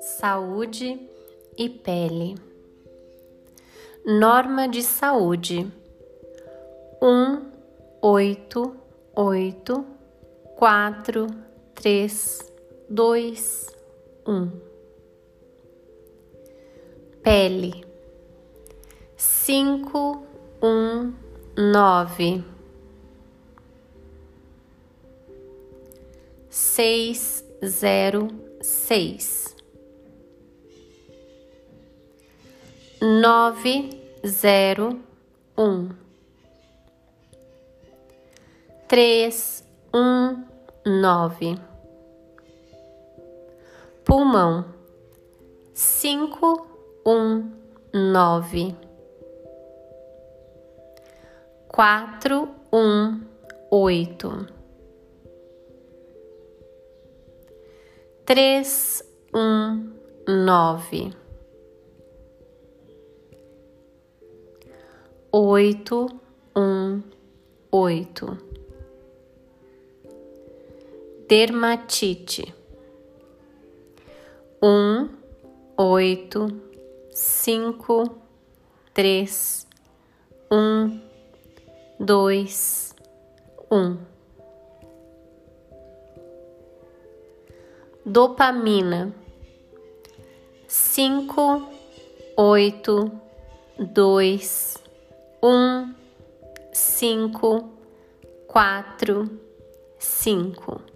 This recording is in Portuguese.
Saúde e pele. Norma de saúde 18843221. Pele 519 seis, zero, seis. nove zero um. Três um nove. Pulmão. Cinco um nove. Quatro um oito três um nove oito, um, oito. Dermatite. Um, oito, cinco, três, um, dois, um. Dopamina. Cinco, oito, dois um, cinco, quatro, cinco.